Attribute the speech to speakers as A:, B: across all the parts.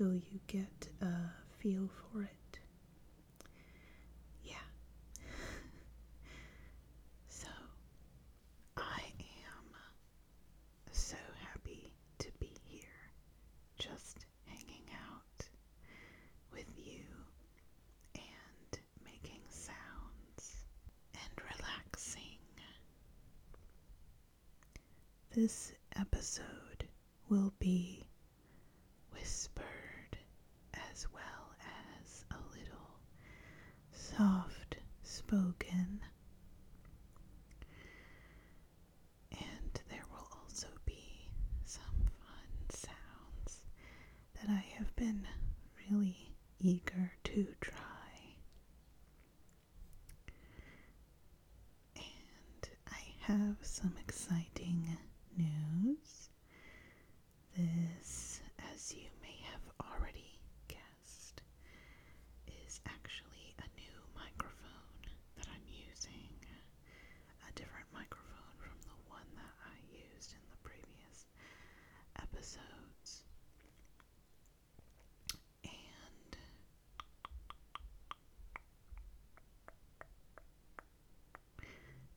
A: until you get a feel for it. Yeah. so, I am so happy to be here, just hanging out with you and making sounds and relaxing. This episode will be whispered as well as a little soft spoken. And there will also be some fun sounds that I have been really eager to try. And I have some exciting news. This, as you may have already guessed, is actually a new microphone that I'm using. A different microphone from the one that I used in the previous episodes. And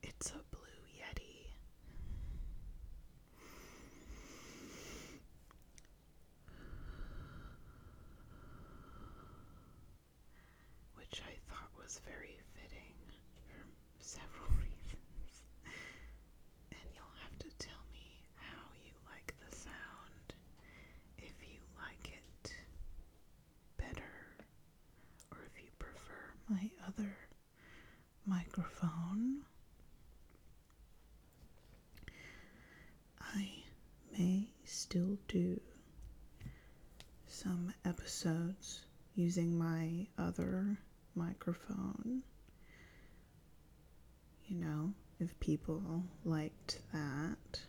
A: it's a Blue Yeti. Which I thought was very fitting for several reasons. And you'll have to tell me how you like the sound. If you like it better, or if you prefer my other microphone. I may still do some episodes using my other microphone. You know, if people liked that.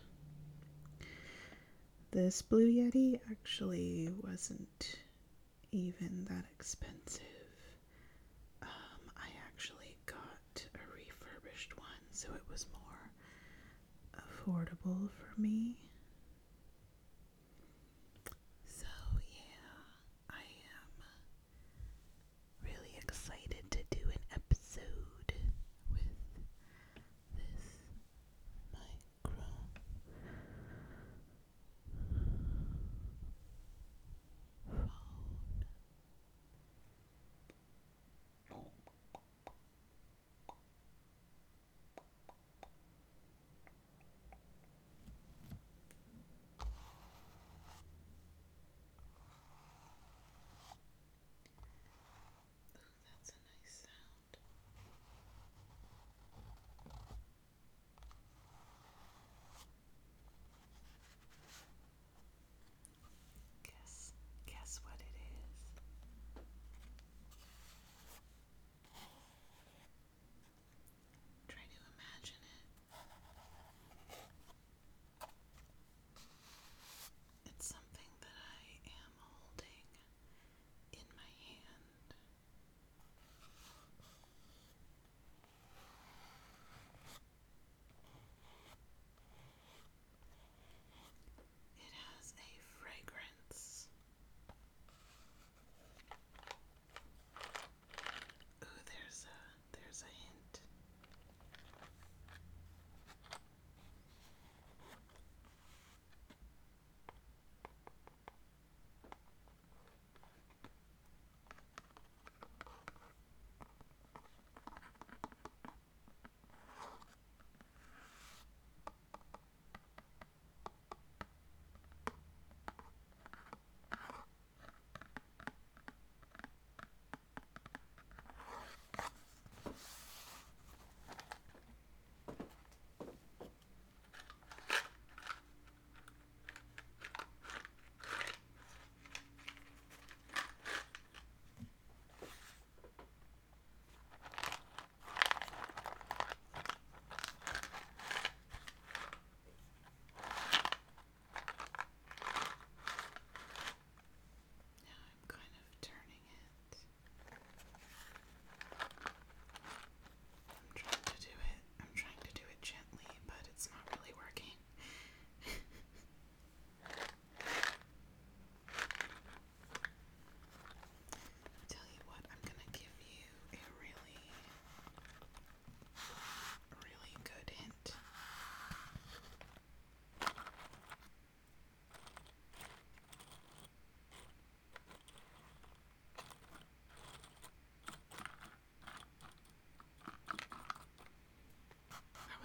A: This Blue Yeti actually wasn't even that expensive. Um, I actually got a refurbished one, so it was more affordable for me.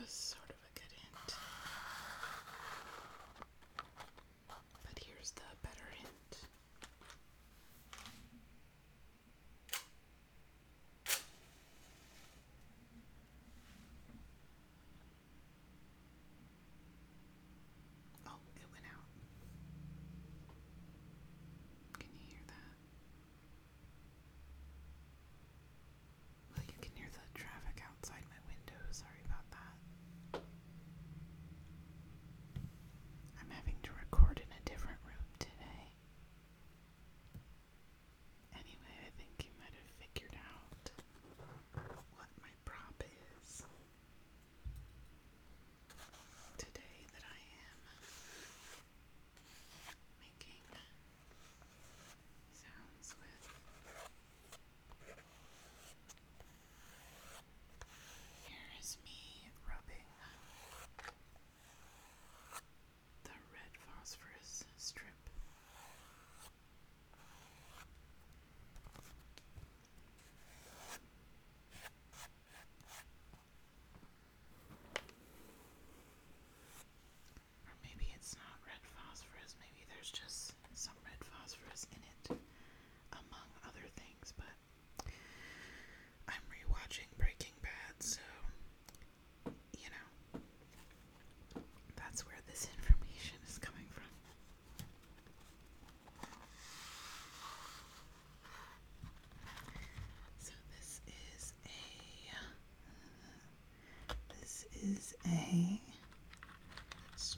A: was so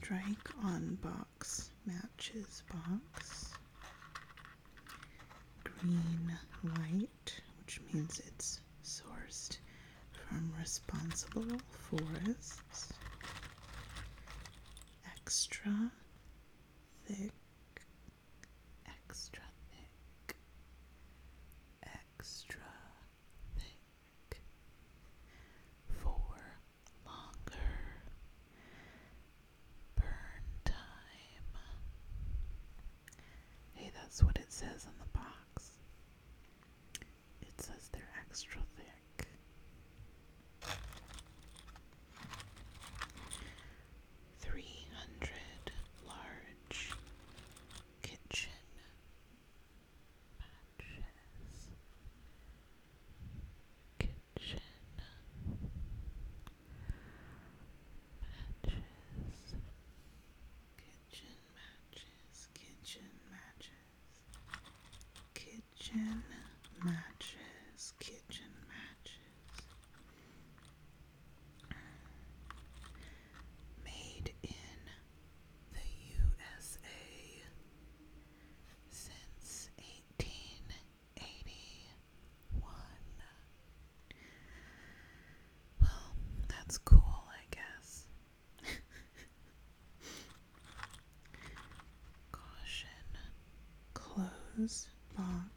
A: strike on box matches box. Green, white, which means That's what it says on kitchen matches, kitchen matches. Made in the USA since 1881. Well, that's cool, I guess. Caution. Close box.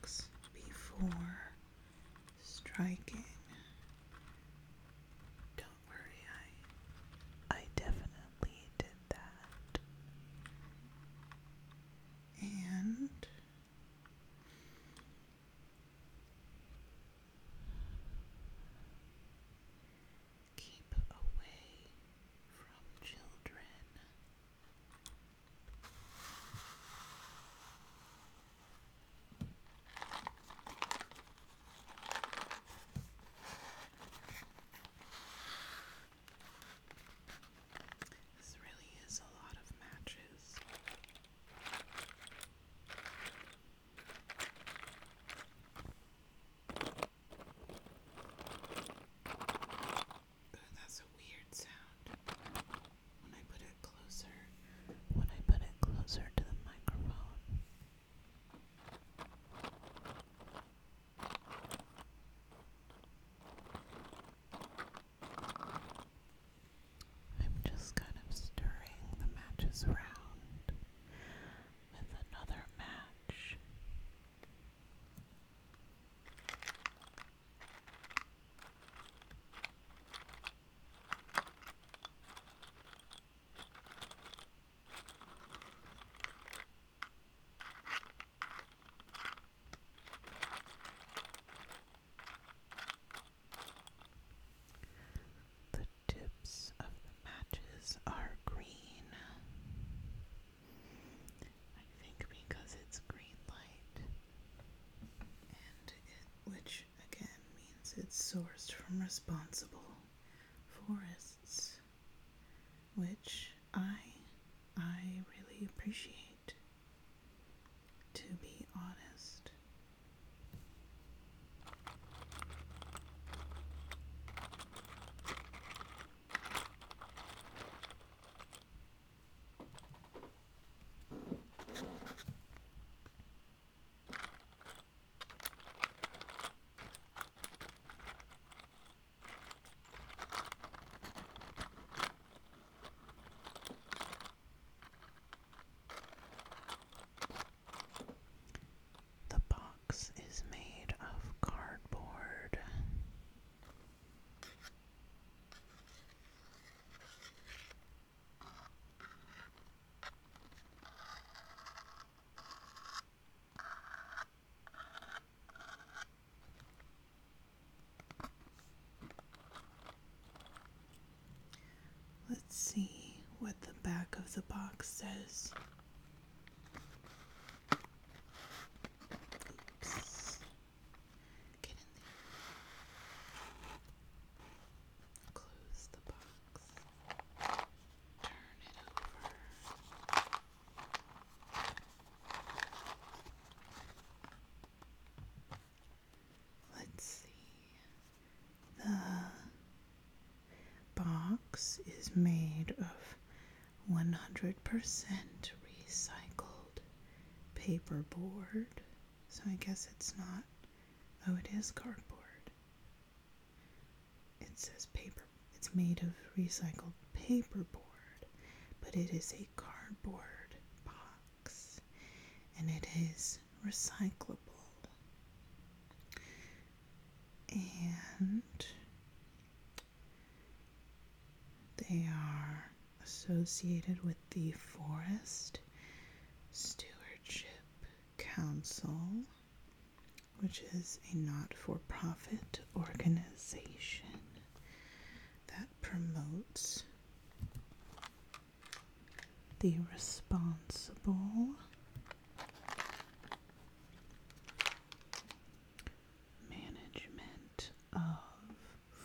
A: It's sourced from responsible forests, Oops. Get in there. Close the box. Turn it over. Let's see. The box is made of 100% recycled paperboard. So I guess it's not. Oh, it is cardboard. It says paper. It's made of recycled paperboard, but it is a cardboard box and it is recyclable. And they are associated with the Forest. Stewardship Council, which is a not for profit organization that promotes the responsible management of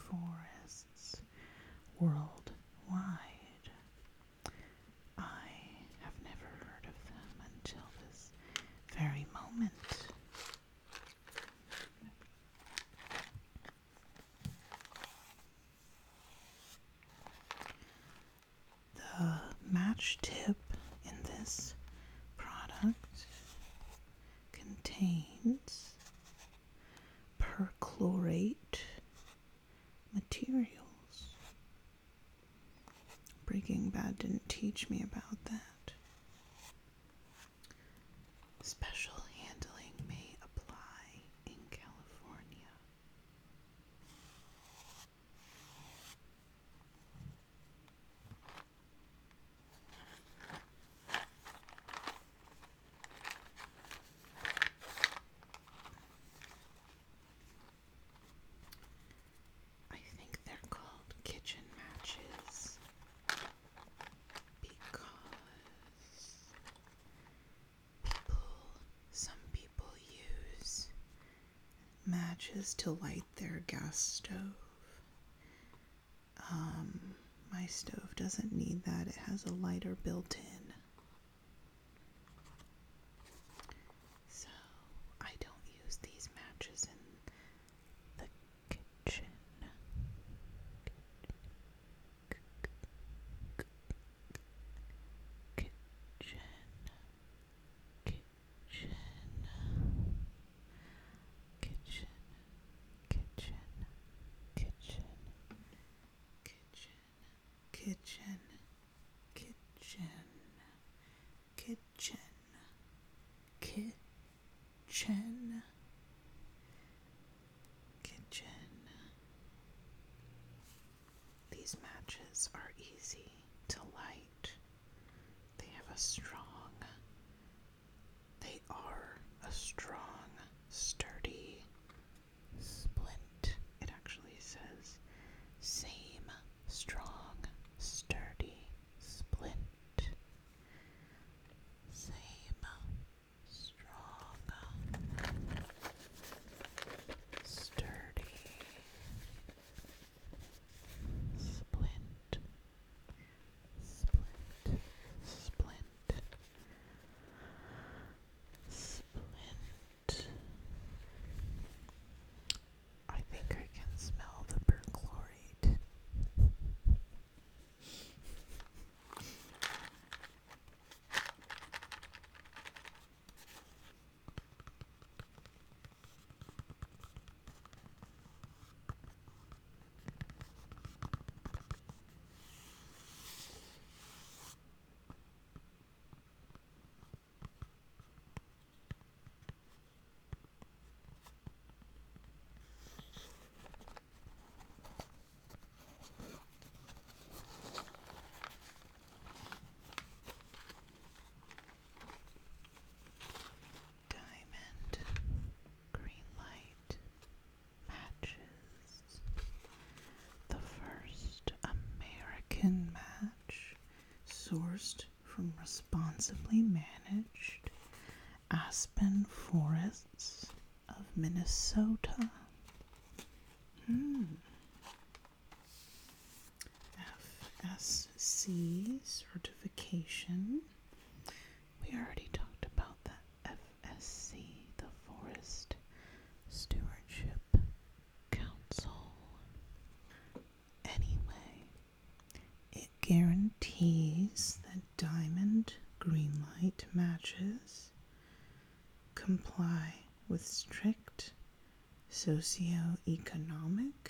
A: forests worldwide. I have never heard of them until this very moment. The match tip in this product contains perchlorate materials. Breaking Bad didn't teach me about that. Special handling may apply in California. I think they're called kitchen matches because people, some people use matches to light their gas stove. Um, my stove doesn't need that, it has a lighter built in. can match, sourced from responsibly managed aspen forests of Minnesota. Hmm. FSC certification socioeconomic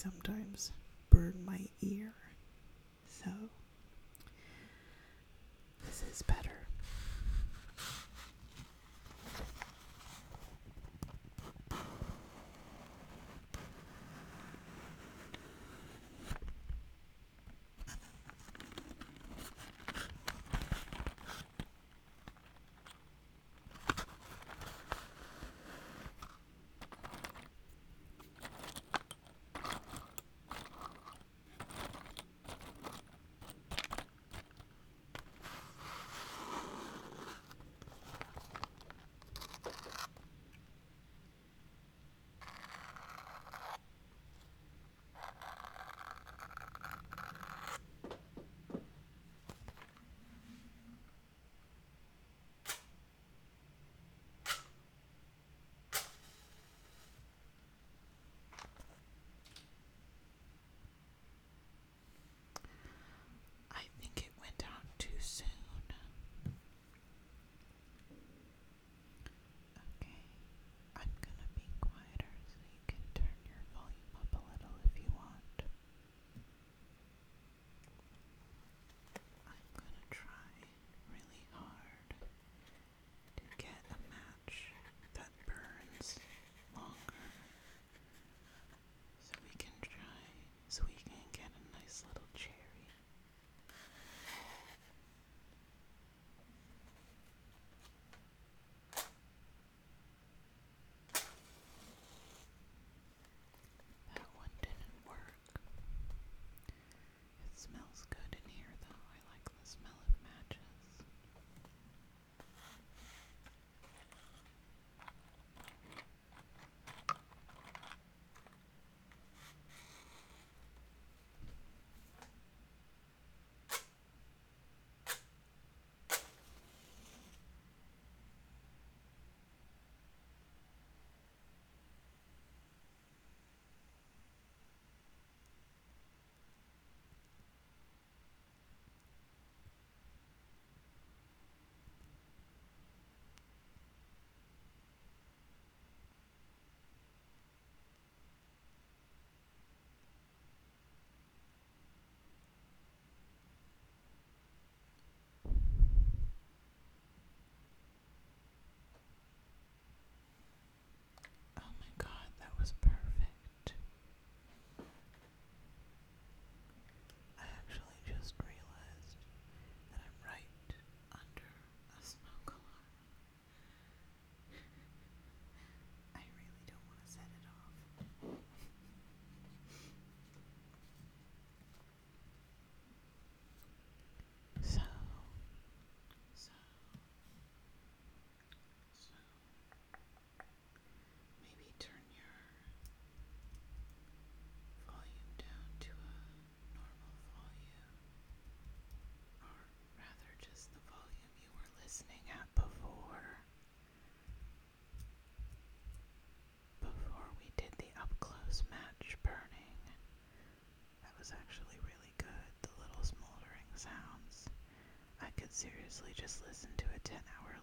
A: sometimes. Seriously just listen to a 10 hour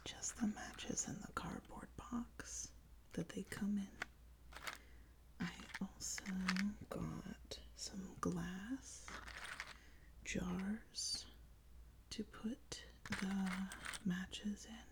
A: the matches in the cardboard box that they come in. I also got some glass jars to put the matches in.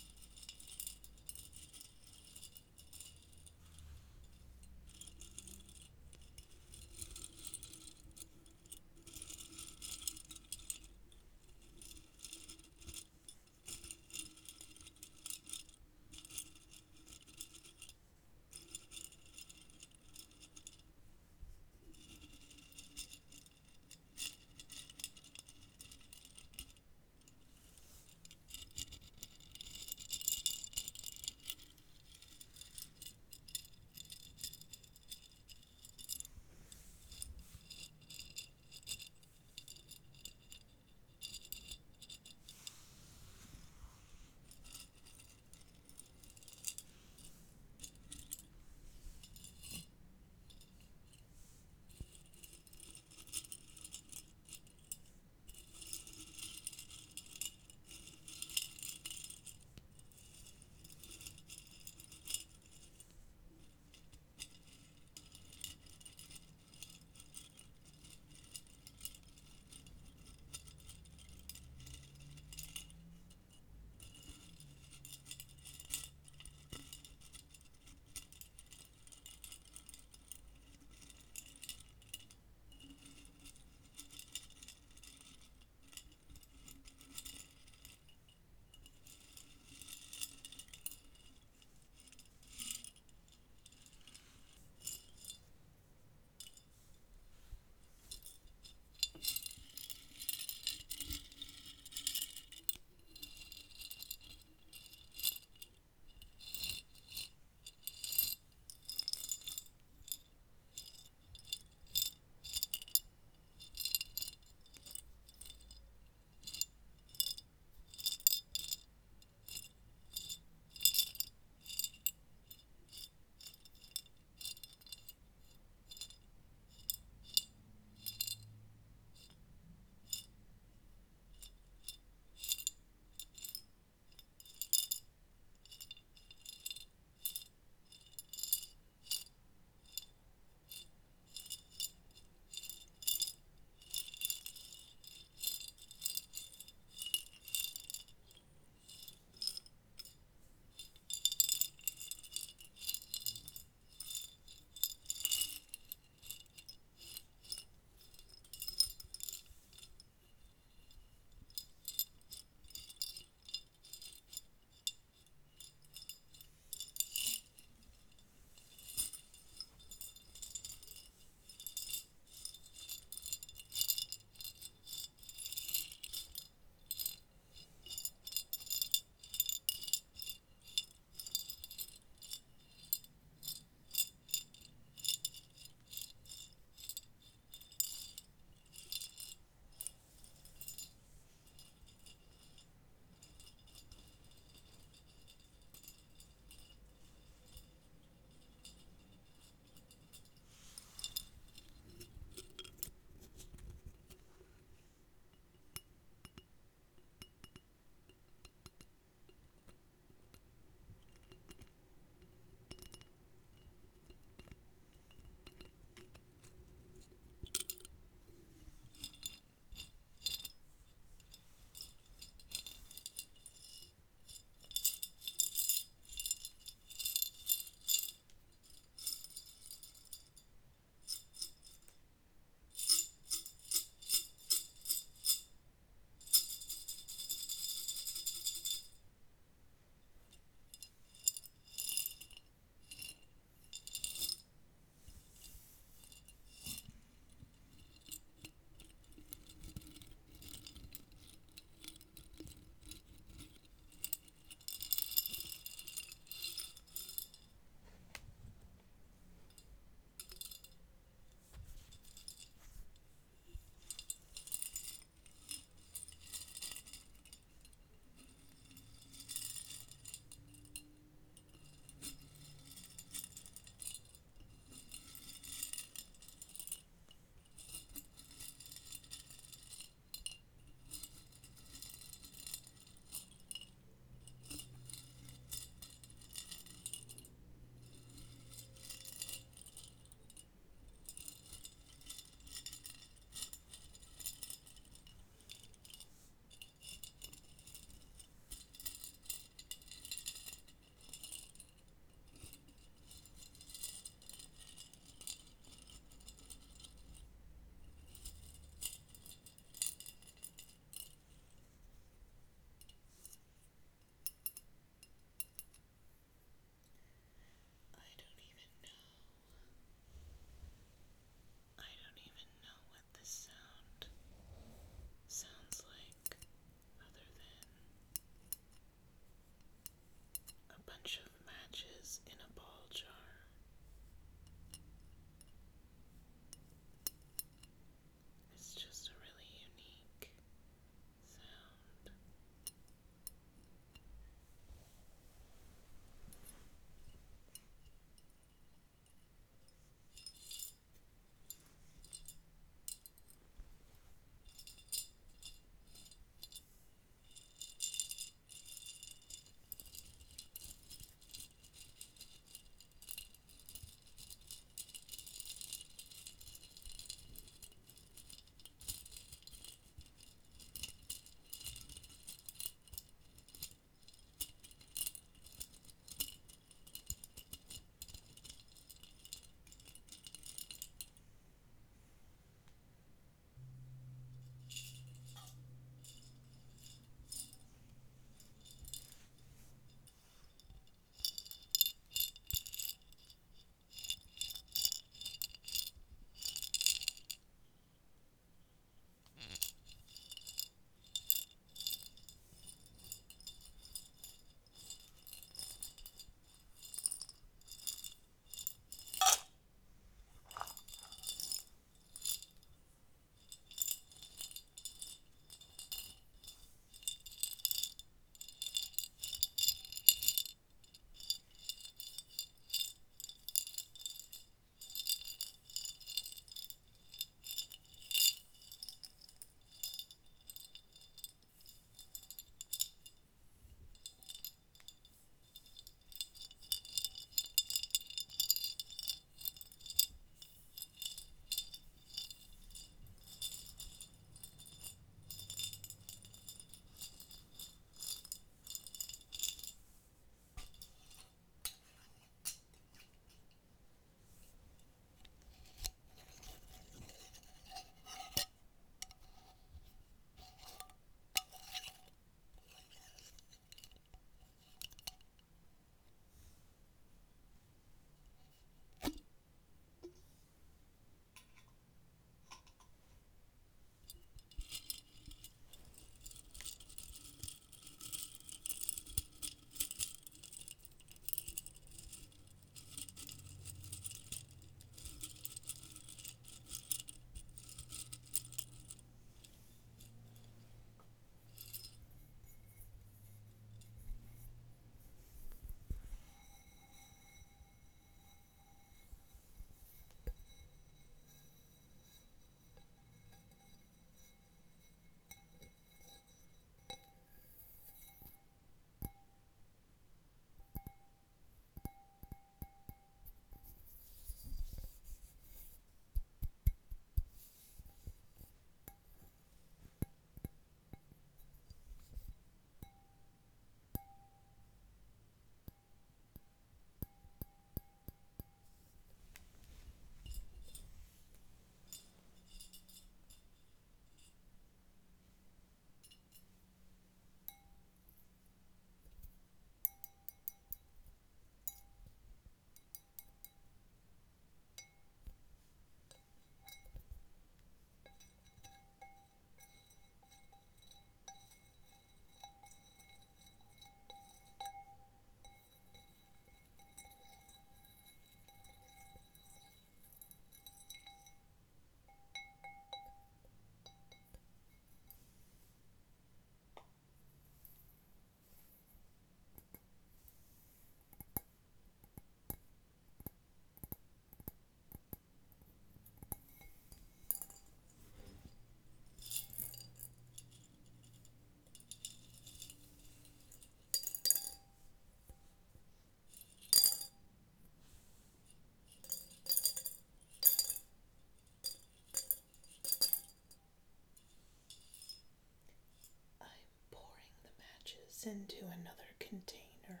B: This into another container,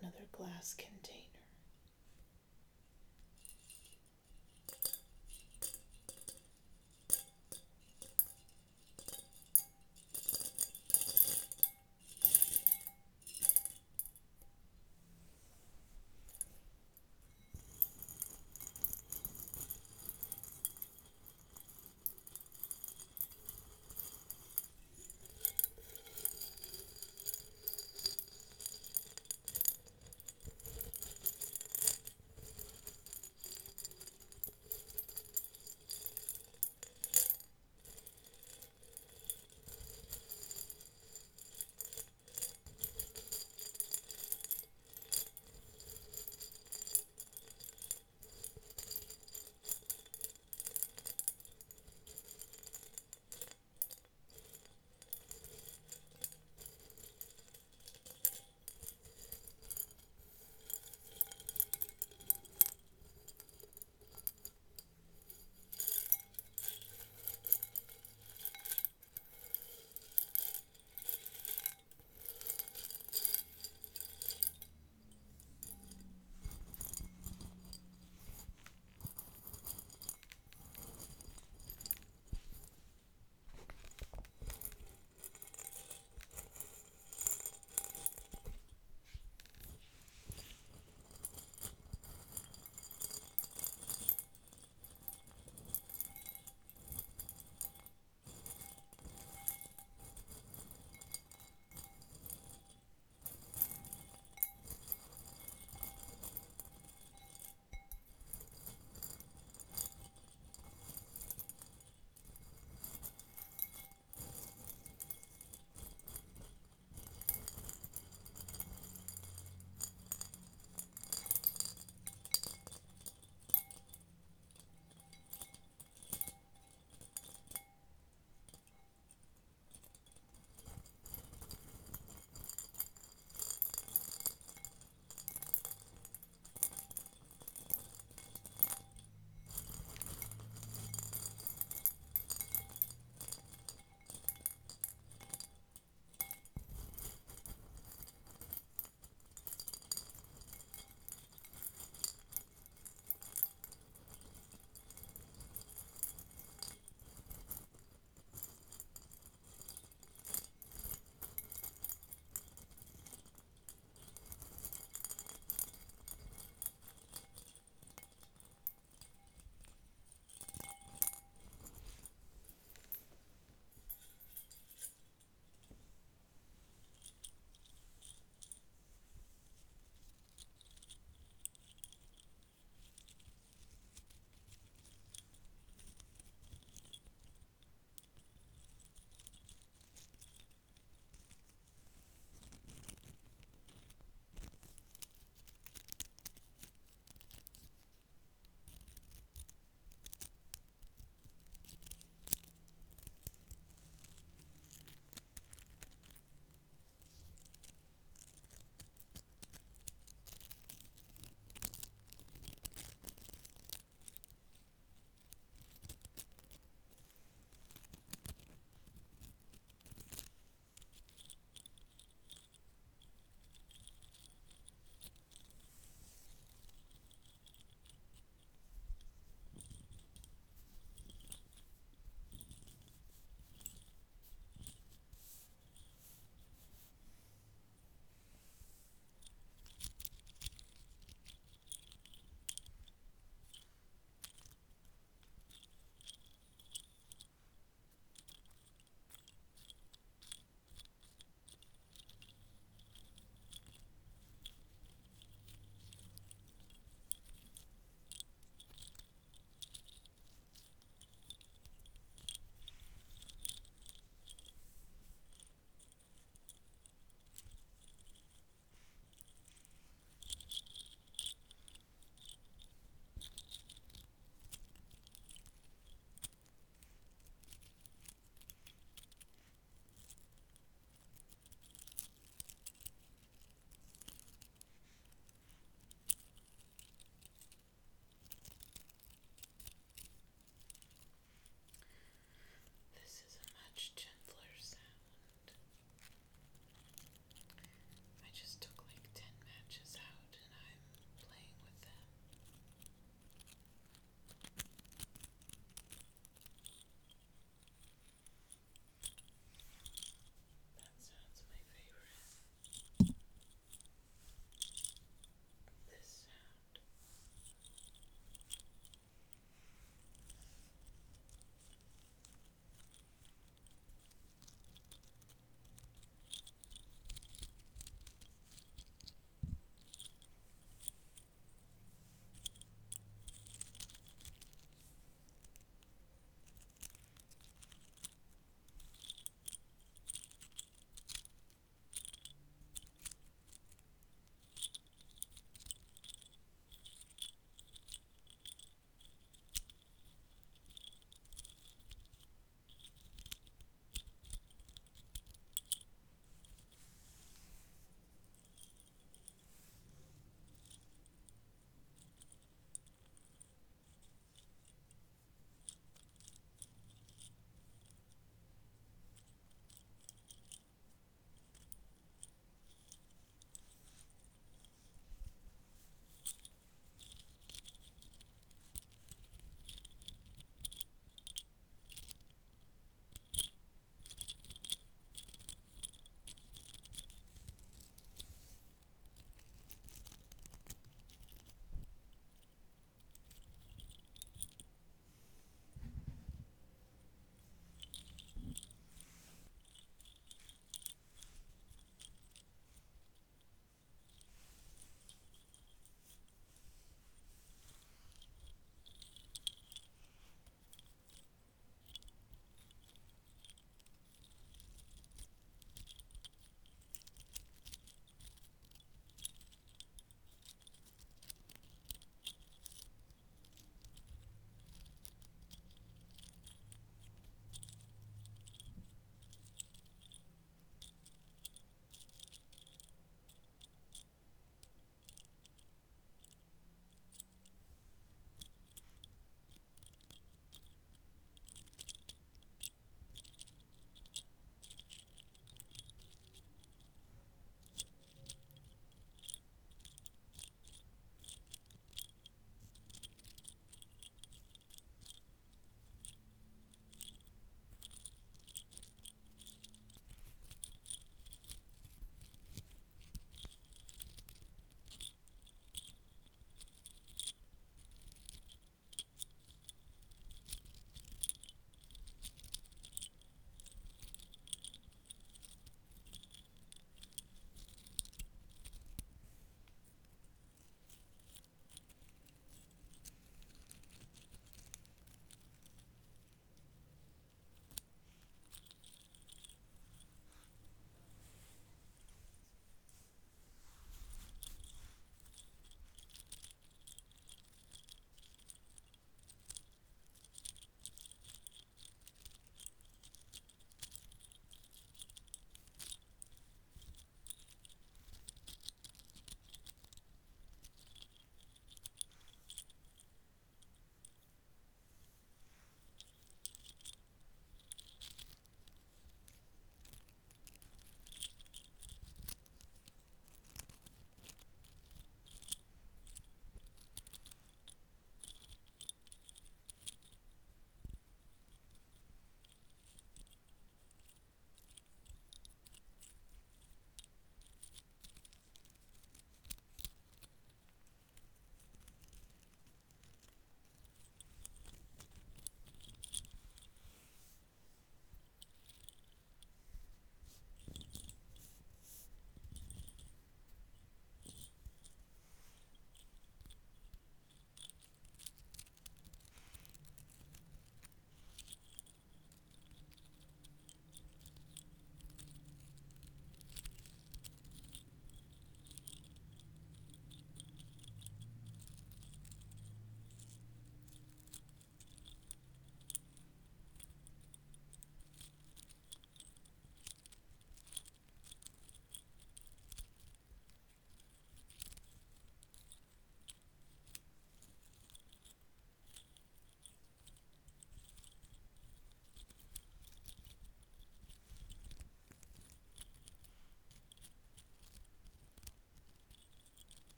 B: another glass container.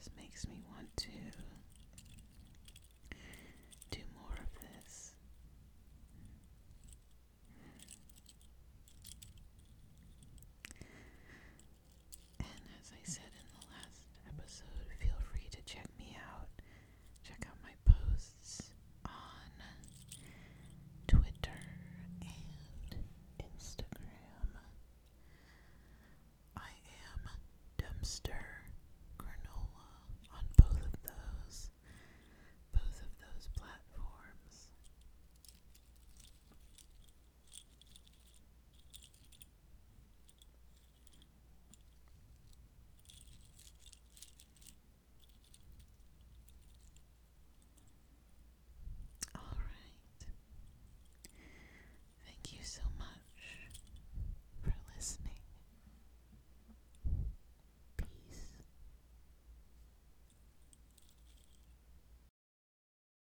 A: This makes me want